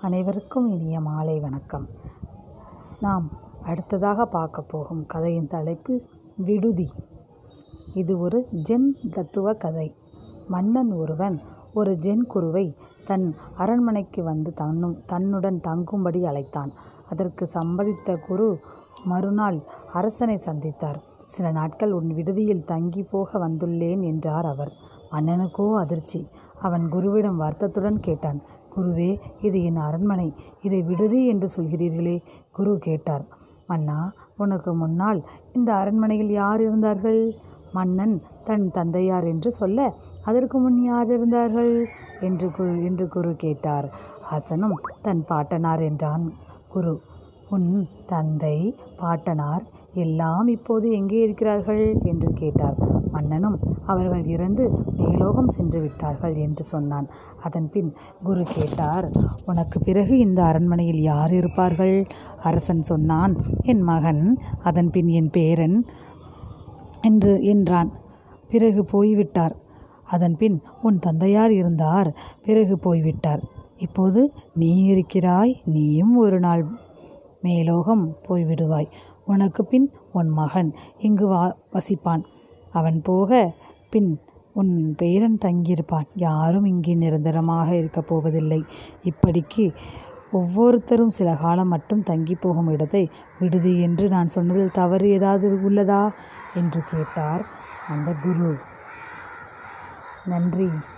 அனைவருக்கும் இனிய மாலை வணக்கம். நாம் அடுத்ததாக பார்க்க போகும் கதையின் தலைப்பு விடுதி. இது ஒரு ஜென் தத்துவ கதை. மன்னன் ஒருவன் ஒரு ஜென் குருவை தன் அரண்மனைக்கு வந்து தன்னும் தன்னுடன் தங்கும்படி அழைத்தான். அதற்கு சம்மதித்த குரு மறுநாள் அரசனை சந்தித்தார். சில நாட்கள் உன் விடுதியில் தங்கி போக வந்துள்ளேன் என்றார் அவர். மன்னனுக்கோ அதிர்ச்சி. அவன் குருவிடம் வருத்தத்துடன் கேட்டான். குருவே இது என் அரண்மனை. இதை விடுதி என்று சொல்கிறீர்களே? குரு கேட்டார். மன்னா உனக்கு முன்னால் இந்த அரண்மனையில் யார் இருந்தார்கள்? மன்னன் தன் தந்தையார் என்று சொல்ல அதற்கு முன் யார் இருந்தார்கள்? என்று குரு என்று குரு கேட்டார். ஹசனும் தன் பாட்டனார் என்றான். குரு உன் தந்தை பாட்டனார் எல்லாம் இப்போது எங்கே இருக்கிறார்கள்? என்று கேட்டார். மன்னனும் அவர்கள் இறந்து மேலோகம் சென்று விட்டார்கள் என்று சொன்னான். அதன்பின் குரு கேட்டார் உனக்கு பிறகு இந்த அரண்மனையில் யார் இருப்பார்கள்? அரசன் சொன்னான் என் மகன் அதன்பின் என் பேரன் என்று என்றான். பிறகு போய்விட்டார். அதன்பின் உன் தந்தையார் இருந்தார் பிறகு போய்விட்டார். இப்போது நீ இருக்கிறாய் நீயும் ஒரு நாள் மேலோகம் போய்விடுவாய். உனக்கு பின் உன் மகன் இங்கு வா வசிப்பான். அவன் போக பின் உன் பேரன் தங்கியிருப்பான். யாரும் இங்கே நிரந்தரமாக இருக்கப் போவதில்லை. இப்படிக்கு ஒவ்வொருத்தரும் சில காலம் மட்டும் தங்கி போகும் இடத்தை விடுதி என்று நான் சொன்னதில் தவறு ஏதாவது உள்ளதா? என்று கேட்டார் அந்த குரு. நன்றி.